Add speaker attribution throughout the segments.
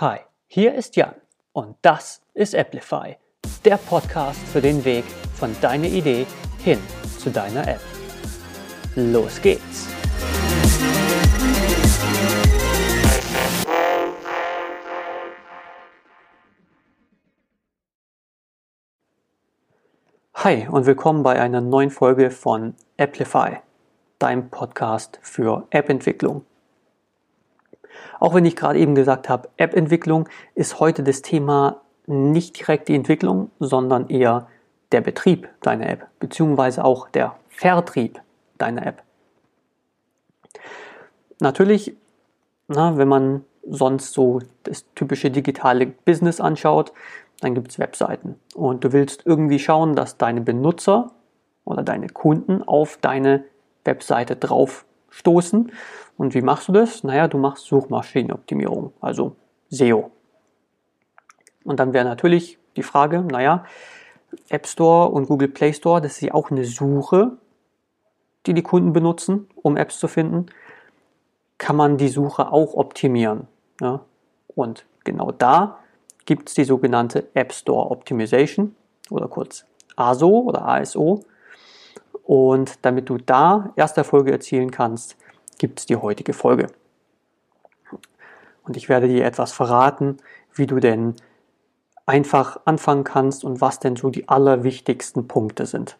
Speaker 1: Hi, hier ist Jan und das ist Applify, der Podcast für den Weg von deiner Idee hin zu deiner App. Los geht's! Hi und willkommen bei einer neuen Folge von Applify, deinem Podcast für App-Entwicklung. Auch wenn ich gerade eben gesagt habe, App-Entwicklung ist heute das Thema nicht direkt die Entwicklung, sondern eher der Betrieb deiner App, beziehungsweise auch der Vertrieb deiner App. Natürlich, na, wenn man sonst so das typische digitale Business anschaut, dann gibt es Webseiten. Und du willst irgendwie schauen, dass deine Benutzer oder deine Kunden auf deine Webseite drauf stoßen. Und wie machst du das? Naja, du machst Suchmaschinenoptimierung, also SEO. Und dann wäre natürlich die Frage, naja, App Store und Google Play Store, das ist ja auch eine Suche, die die Kunden benutzen, um Apps zu finden. Kann man die Suche auch optimieren? Ja? Und genau da gibt es die sogenannte App Store Optimization oder kurz ASO oder ASO. Und damit du da erste Erfolge erzielen kannst, gibt es die heutige Folge. Und ich werde dir etwas verraten, wie du denn einfach anfangen kannst und was denn so die allerwichtigsten Punkte sind.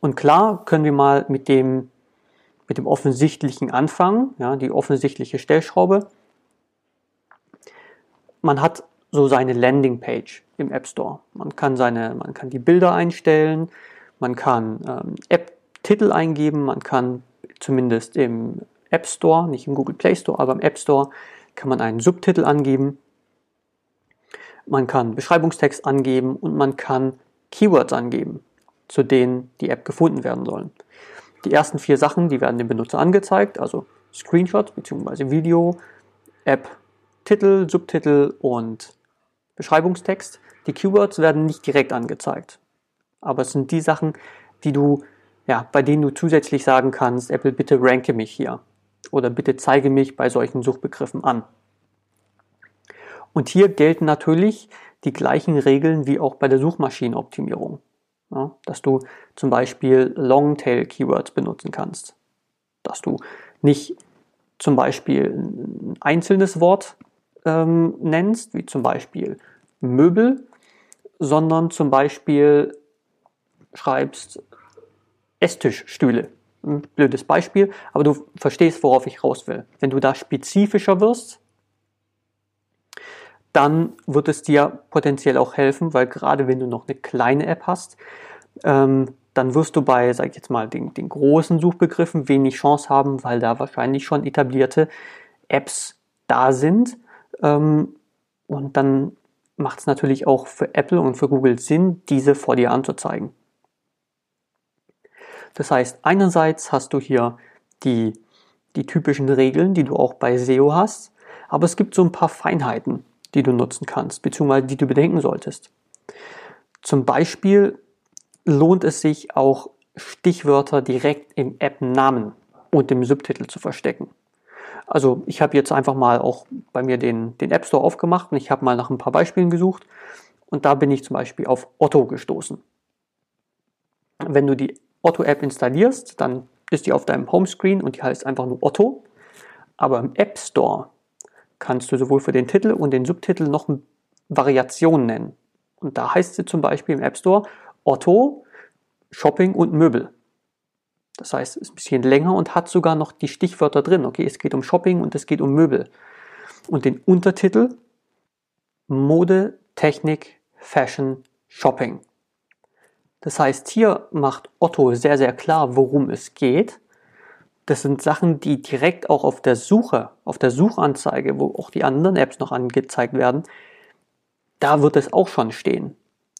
Speaker 1: Und klar können wir mal mit dem, mit dem offensichtlichen anfangen, ja, die offensichtliche Stellschraube man hat so seine Landingpage im App Store. Man kann seine, man kann die Bilder einstellen, man kann ähm, App-Titel eingeben, man kann zumindest im App Store, nicht im Google Play Store, aber im App Store kann man einen Subtitel angeben. Man kann Beschreibungstext angeben und man kann Keywords angeben, zu denen die App gefunden werden sollen. Die ersten vier Sachen, die werden dem Benutzer angezeigt, also Screenshot bzw. Video, App Titel, Subtitel und Beschreibungstext. Die Keywords werden nicht direkt angezeigt. Aber es sind die Sachen, die du, ja, bei denen du zusätzlich sagen kannst, Apple, bitte ranke mich hier. Oder bitte zeige mich bei solchen Suchbegriffen an. Und hier gelten natürlich die gleichen Regeln wie auch bei der Suchmaschinenoptimierung. Ja, dass du zum Beispiel Longtail-Keywords benutzen kannst. Dass du nicht zum Beispiel ein einzelnes Wort ähm, nennst, wie zum Beispiel Möbel, sondern zum Beispiel schreibst Esstischstühle. Ein blödes Beispiel, aber du verstehst, worauf ich raus will. Wenn du da spezifischer wirst, dann wird es dir potenziell auch helfen, weil gerade wenn du noch eine kleine App hast, ähm, dann wirst du bei, sag ich jetzt mal, den, den großen Suchbegriffen wenig Chance haben, weil da wahrscheinlich schon etablierte Apps da sind ähm, und dann macht es natürlich auch für Apple und für Google Sinn, diese vor dir anzuzeigen. Das heißt, einerseits hast du hier die, die typischen Regeln, die du auch bei SEO hast, aber es gibt so ein paar Feinheiten, die du nutzen kannst, beziehungsweise die du bedenken solltest. Zum Beispiel lohnt es sich auch Stichwörter direkt im App-Namen und im Subtitel zu verstecken. Also ich habe jetzt einfach mal auch bei mir den, den App Store aufgemacht und ich habe mal nach ein paar Beispielen gesucht und da bin ich zum Beispiel auf Otto gestoßen. Wenn du die Otto-App installierst, dann ist die auf deinem Homescreen und die heißt einfach nur Otto. Aber im App Store kannst du sowohl für den Titel und den Subtitel noch Variationen nennen. Und da heißt sie zum Beispiel im App Store Otto, Shopping und Möbel. Das heißt, es ist ein bisschen länger und hat sogar noch die Stichwörter drin. Okay, es geht um Shopping und es geht um Möbel. Und den Untertitel Mode, Technik, Fashion, Shopping. Das heißt, hier macht Otto sehr, sehr klar, worum es geht. Das sind Sachen, die direkt auch auf der Suche, auf der Suchanzeige, wo auch die anderen Apps noch angezeigt werden, da wird es auch schon stehen.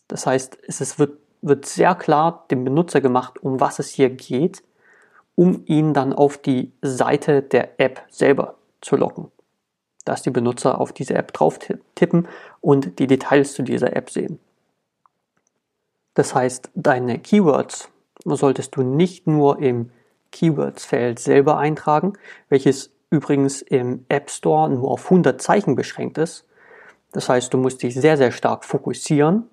Speaker 1: Das heißt, es wird, wird sehr klar dem Benutzer gemacht, um was es hier geht um ihn dann auf die Seite der App selber zu locken. Dass die Benutzer auf diese App drauf tippen und die Details zu dieser App sehen. Das heißt, deine Keywords solltest du nicht nur im Keywords-Feld selber eintragen, welches übrigens im App Store nur auf 100 Zeichen beschränkt ist. Das heißt, du musst dich sehr, sehr stark fokussieren.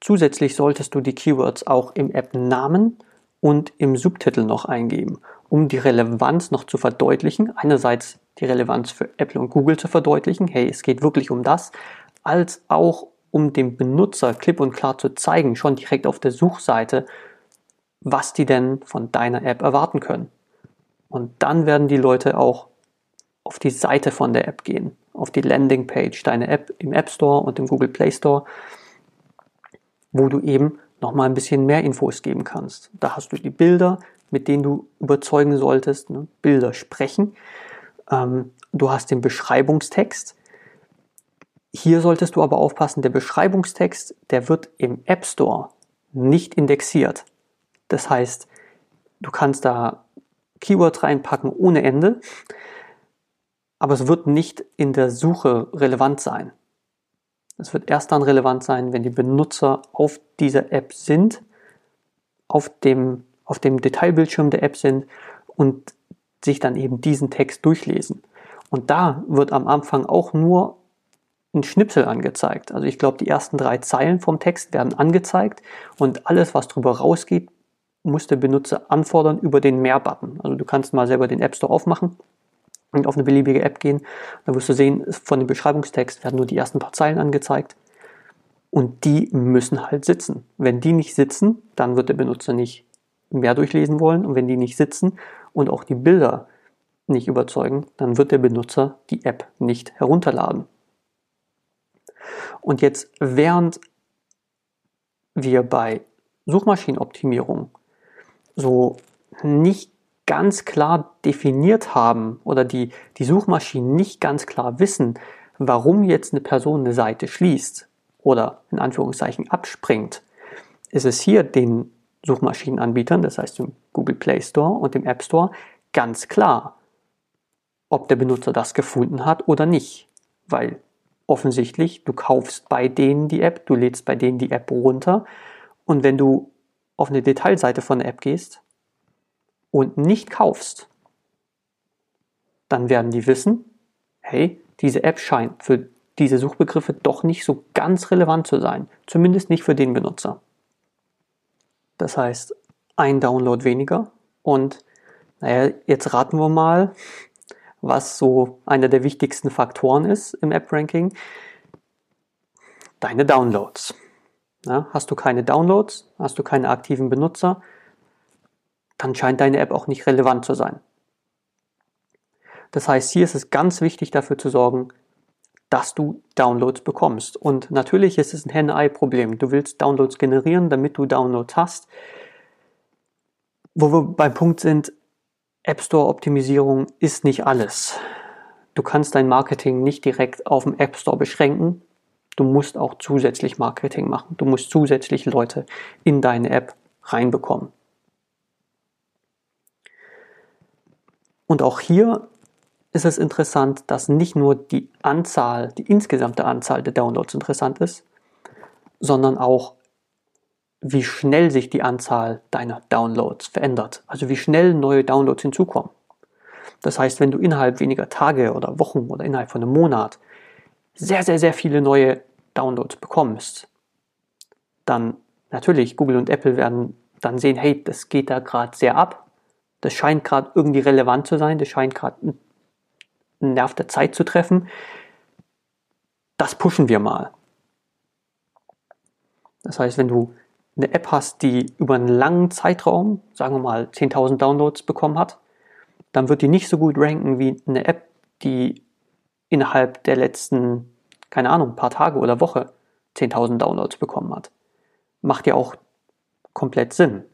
Speaker 1: Zusätzlich solltest du die Keywords auch im App-Namen und im Subtitel noch eingeben, um die Relevanz noch zu verdeutlichen. Einerseits die Relevanz für Apple und Google zu verdeutlichen, hey, es geht wirklich um das, als auch um dem Benutzer klipp und klar zu zeigen, schon direkt auf der Suchseite, was die denn von deiner App erwarten können. Und dann werden die Leute auch auf die Seite von der App gehen, auf die Landingpage deiner App im App Store und im Google Play Store, wo du eben nochmal ein bisschen mehr Infos geben kannst. Da hast du die Bilder, mit denen du überzeugen solltest. Ne? Bilder sprechen. Ähm, du hast den Beschreibungstext. Hier solltest du aber aufpassen, der Beschreibungstext, der wird im App Store nicht indexiert. Das heißt, du kannst da Keywords reinpacken ohne Ende, aber es wird nicht in der Suche relevant sein. Es wird erst dann relevant sein, wenn die Benutzer auf dieser App sind, auf dem, auf dem Detailbildschirm der App sind und sich dann eben diesen Text durchlesen. Und da wird am Anfang auch nur ein Schnipsel angezeigt. Also ich glaube, die ersten drei Zeilen vom Text werden angezeigt und alles, was drüber rausgeht, muss der Benutzer anfordern über den Mehr-Button. Also du kannst mal selber den App Store aufmachen und auf eine beliebige App gehen. Dann wirst du sehen, von dem Beschreibungstext werden nur die ersten paar Zeilen angezeigt. Und die müssen halt sitzen. Wenn die nicht sitzen, dann wird der Benutzer nicht mehr durchlesen wollen. Und wenn die nicht sitzen und auch die Bilder nicht überzeugen, dann wird der Benutzer die App nicht herunterladen. Und jetzt, während wir bei Suchmaschinenoptimierung so nicht ganz klar definiert haben oder die, die Suchmaschinen nicht ganz klar wissen, warum jetzt eine Person eine Seite schließt oder in Anführungszeichen abspringt, ist es hier den Suchmaschinenanbietern, das heißt im Google Play Store und im App Store, ganz klar, ob der Benutzer das gefunden hat oder nicht. Weil offensichtlich, du kaufst bei denen die App, du lädst bei denen die App runter und wenn du auf eine Detailseite von der App gehst und nicht kaufst, dann werden die wissen, hey, diese App scheint für diese Suchbegriffe doch nicht so ganz relevant zu sein, zumindest nicht für den Benutzer. Das heißt, ein Download weniger und naja, jetzt raten wir mal, was so einer der wichtigsten Faktoren ist im App-Ranking. Deine Downloads. Ja, hast du keine Downloads, hast du keine aktiven Benutzer, dann scheint deine App auch nicht relevant zu sein. Das heißt, hier ist es ganz wichtig dafür zu sorgen, dass du Downloads bekommst. Und natürlich ist es ein Henne-Ei-Problem. Du willst Downloads generieren, damit du Downloads hast. Wo wir beim Punkt sind, App Store-Optimisierung ist nicht alles. Du kannst dein Marketing nicht direkt auf dem App Store beschränken. Du musst auch zusätzlich Marketing machen. Du musst zusätzlich Leute in deine App reinbekommen. Und auch hier ist es interessant, dass nicht nur die Anzahl, die insgesamte Anzahl der Downloads interessant ist, sondern auch, wie schnell sich die Anzahl deiner Downloads verändert. Also wie schnell neue Downloads hinzukommen. Das heißt, wenn du innerhalb weniger Tage oder Wochen oder innerhalb von einem Monat sehr, sehr, sehr viele neue Downloads bekommst, dann natürlich Google und Apple werden dann sehen, hey, das geht da gerade sehr ab. Das scheint gerade irgendwie relevant zu sein. Das scheint gerade einen Nerv der Zeit zu treffen. Das pushen wir mal. Das heißt, wenn du eine App hast, die über einen langen Zeitraum, sagen wir mal 10.000 Downloads bekommen hat, dann wird die nicht so gut ranken wie eine App, die innerhalb der letzten, keine Ahnung, paar Tage oder Woche 10.000 Downloads bekommen hat. Macht ja auch komplett Sinn,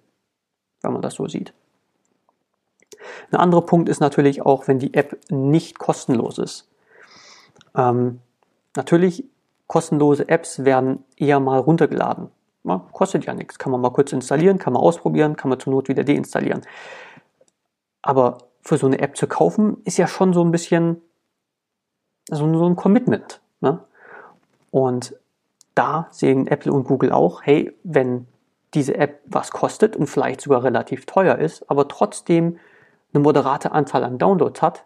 Speaker 1: wenn man das so sieht. Ein anderer Punkt ist natürlich auch, wenn die App nicht kostenlos ist. Ähm, natürlich, kostenlose Apps werden eher mal runtergeladen. Ja, kostet ja nichts. Kann man mal kurz installieren, kann man ausprobieren, kann man zur Not wieder deinstallieren. Aber für so eine App zu kaufen, ist ja schon so ein bisschen so, so ein Commitment. Ne? Und da sehen Apple und Google auch, hey, wenn diese App was kostet und vielleicht sogar relativ teuer ist, aber trotzdem eine moderate Anzahl an Downloads hat,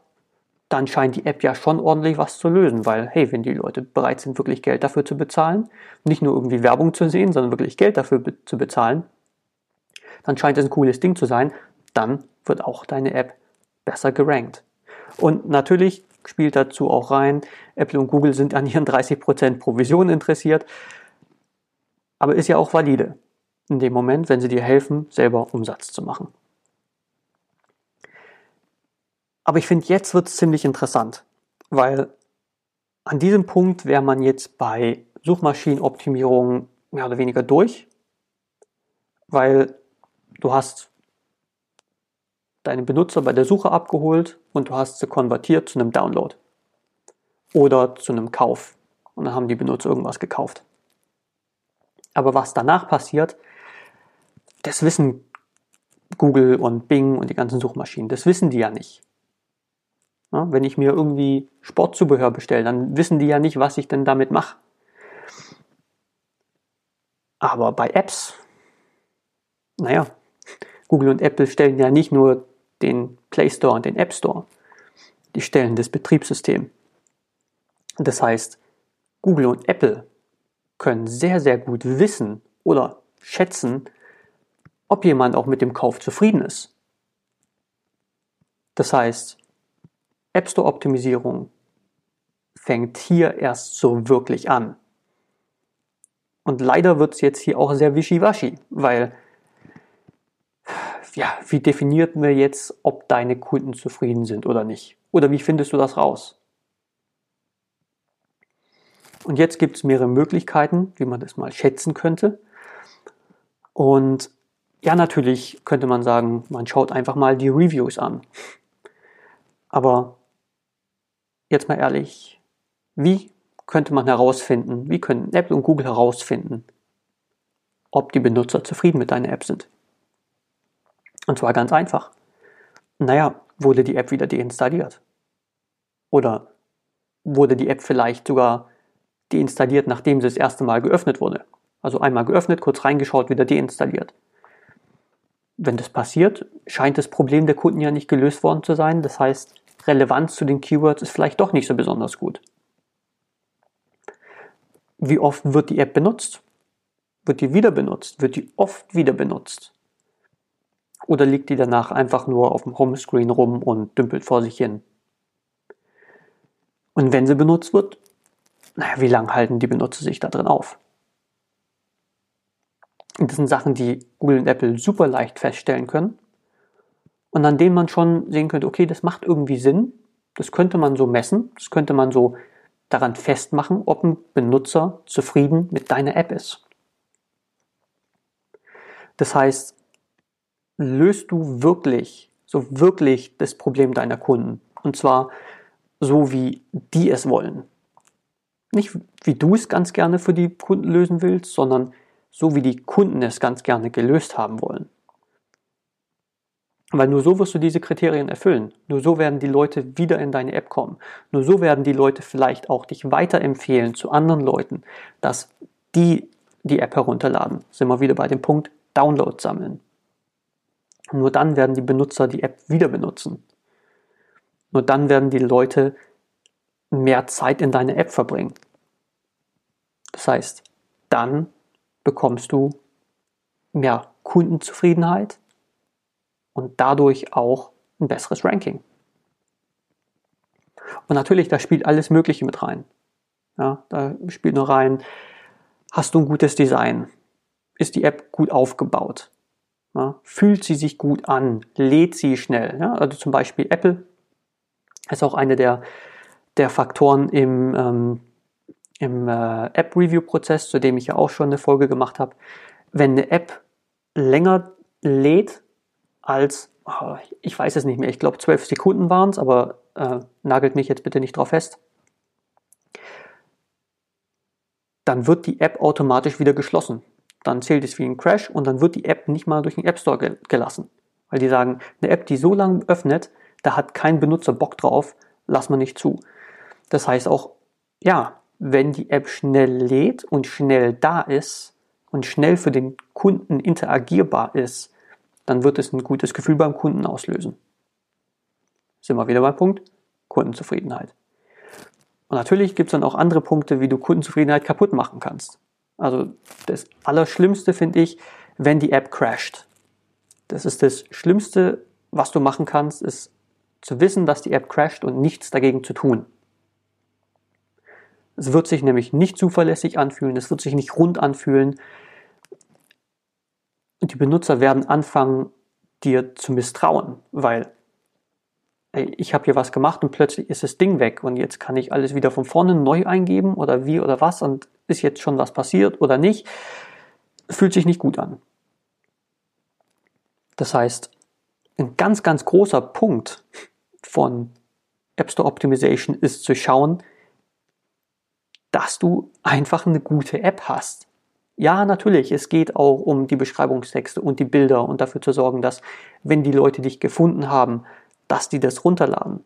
Speaker 1: dann scheint die App ja schon ordentlich was zu lösen, weil, hey, wenn die Leute bereit sind, wirklich Geld dafür zu bezahlen, nicht nur irgendwie Werbung zu sehen, sondern wirklich Geld dafür be zu bezahlen, dann scheint es ein cooles Ding zu sein, dann wird auch deine App besser gerankt. Und natürlich spielt dazu auch rein, Apple und Google sind an ihren 30% Provision interessiert, aber ist ja auch valide in dem Moment, wenn sie dir helfen, selber Umsatz zu machen. Aber ich finde, jetzt wird es ziemlich interessant, weil an diesem Punkt wäre man jetzt bei Suchmaschinenoptimierung mehr oder weniger durch, weil du hast deine Benutzer bei der Suche abgeholt und du hast sie konvertiert zu einem Download oder zu einem Kauf. Und dann haben die Benutzer irgendwas gekauft. Aber was danach passiert, das wissen Google und Bing und die ganzen Suchmaschinen. Das wissen die ja nicht. Ja, wenn ich mir irgendwie Sportzubehör bestelle, dann wissen die ja nicht, was ich denn damit mache. Aber bei Apps, naja, Google und Apple stellen ja nicht nur den Play Store und den App Store, die stellen das Betriebssystem. Das heißt, Google und Apple können sehr, sehr gut wissen oder schätzen, ob jemand auch mit dem Kauf zufrieden ist. Das heißt, App Store Optimisierung fängt hier erst so wirklich an. Und leider wird es jetzt hier auch sehr wischiwaschi, weil ja, wie definiert man jetzt, ob deine Kunden zufrieden sind oder nicht? Oder wie findest du das raus? Und jetzt gibt es mehrere Möglichkeiten, wie man das mal schätzen könnte. Und ja, natürlich könnte man sagen, man schaut einfach mal die Reviews an. Aber jetzt mal ehrlich, wie könnte man herausfinden, wie können Apple und Google herausfinden, ob die Benutzer zufrieden mit deiner App sind? Und zwar ganz einfach. Naja, wurde die App wieder deinstalliert? Oder wurde die App vielleicht sogar deinstalliert, nachdem sie das erste Mal geöffnet wurde? Also einmal geöffnet, kurz reingeschaut, wieder deinstalliert. Wenn das passiert, scheint das Problem der Kunden ja nicht gelöst worden zu sein. Das heißt, Relevanz zu den Keywords ist vielleicht doch nicht so besonders gut. Wie oft wird die App benutzt? Wird die wieder benutzt? Wird die oft wieder benutzt? Oder liegt die danach einfach nur auf dem Homescreen rum und dümpelt vor sich hin? Und wenn sie benutzt wird, naja, wie lange halten die Benutzer sich da drin auf? Und das sind Sachen, die Google und Apple super leicht feststellen können und an denen man schon sehen könnte, okay, das macht irgendwie Sinn, das könnte man so messen, das könnte man so daran festmachen, ob ein Benutzer zufrieden mit deiner App ist. Das heißt, löst du wirklich, so wirklich das Problem deiner Kunden. Und zwar so, wie die es wollen. Nicht wie du es ganz gerne für die Kunden lösen willst, sondern so, wie die Kunden es ganz gerne gelöst haben wollen. Weil nur so wirst du diese Kriterien erfüllen. Nur so werden die Leute wieder in deine App kommen. Nur so werden die Leute vielleicht auch dich weiterempfehlen zu anderen Leuten, dass die die App herunterladen. Sind wir wieder bei dem Punkt Download sammeln. Nur dann werden die Benutzer die App wieder benutzen. Nur dann werden die Leute mehr Zeit in deine App verbringen. Das heißt, dann bekommst du mehr Kundenzufriedenheit, und dadurch auch ein besseres Ranking. Und natürlich, da spielt alles Mögliche mit rein. Ja, da spielt nur rein, hast du ein gutes Design? Ist die App gut aufgebaut? Ja, fühlt sie sich gut an? Lädt sie schnell? Ja, also zum Beispiel Apple ist auch eine der, der Faktoren im, ähm, im äh, App-Review-Prozess, zu dem ich ja auch schon eine Folge gemacht habe. Wenn eine App länger lädt, als, oh, ich weiß es nicht mehr, ich glaube zwölf Sekunden waren es, aber äh, nagelt mich jetzt bitte nicht drauf fest. Dann wird die App automatisch wieder geschlossen. Dann zählt es wie ein Crash und dann wird die App nicht mal durch den App Store ge gelassen. Weil die sagen, eine App, die so lange öffnet, da hat kein Benutzer Bock drauf, lass man nicht zu. Das heißt auch, ja, wenn die App schnell lädt und schnell da ist und schnell für den Kunden interagierbar ist, dann wird es ein gutes Gefühl beim Kunden auslösen. sind wir wieder beim Punkt Kundenzufriedenheit. Und natürlich gibt es dann auch andere Punkte, wie du Kundenzufriedenheit kaputt machen kannst. Also das Allerschlimmste finde ich, wenn die App crasht. Das ist das Schlimmste, was du machen kannst, ist zu wissen, dass die App crasht und nichts dagegen zu tun. Es wird sich nämlich nicht zuverlässig anfühlen, es wird sich nicht rund anfühlen. Die Benutzer werden anfangen, dir zu misstrauen, weil ey, ich habe hier was gemacht und plötzlich ist das Ding weg und jetzt kann ich alles wieder von vorne neu eingeben oder wie oder was und ist jetzt schon was passiert oder nicht. Fühlt sich nicht gut an. Das heißt, ein ganz, ganz großer Punkt von App Store Optimization ist zu schauen, dass du einfach eine gute App hast. Ja, natürlich, es geht auch um die Beschreibungstexte und die Bilder und dafür zu sorgen, dass, wenn die Leute dich gefunden haben, dass die das runterladen.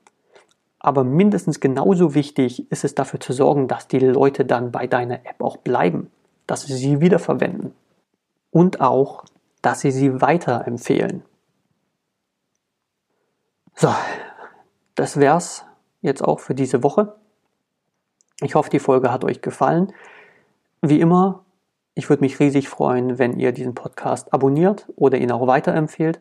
Speaker 1: Aber mindestens genauso wichtig ist es dafür zu sorgen, dass die Leute dann bei deiner App auch bleiben, dass sie sie wiederverwenden und auch, dass sie sie weiterempfehlen. So, das wär's jetzt auch für diese Woche. Ich hoffe, die Folge hat euch gefallen. Wie immer, ich würde mich riesig freuen, wenn ihr diesen Podcast abonniert oder ihn auch weiterempfehlt.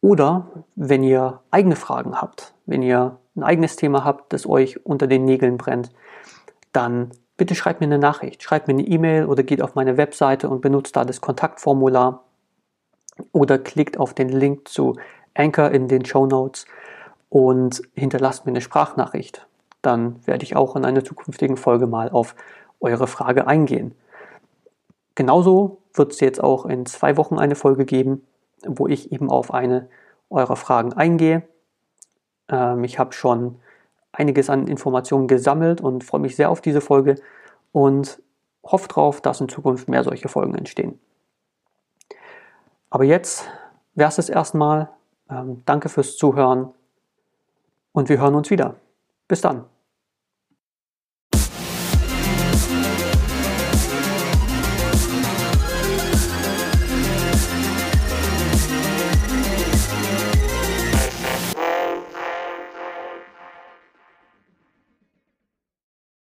Speaker 1: Oder wenn ihr eigene Fragen habt, wenn ihr ein eigenes Thema habt, das euch unter den Nägeln brennt, dann bitte schreibt mir eine Nachricht, schreibt mir eine E-Mail oder geht auf meine Webseite und benutzt da das Kontaktformular oder klickt auf den Link zu Anchor in den Show Notes und hinterlasst mir eine Sprachnachricht dann werde ich auch in einer zukünftigen Folge mal auf eure Frage eingehen. Genauso wird es jetzt auch in zwei Wochen eine Folge geben, wo ich eben auf eine eurer Fragen eingehe. Ähm, ich habe schon einiges an Informationen gesammelt und freue mich sehr auf diese Folge und hoffe darauf, dass in Zukunft mehr solche Folgen entstehen. Aber jetzt wäre es erstmal. Ähm, danke fürs Zuhören und wir hören uns wieder. Bis dann.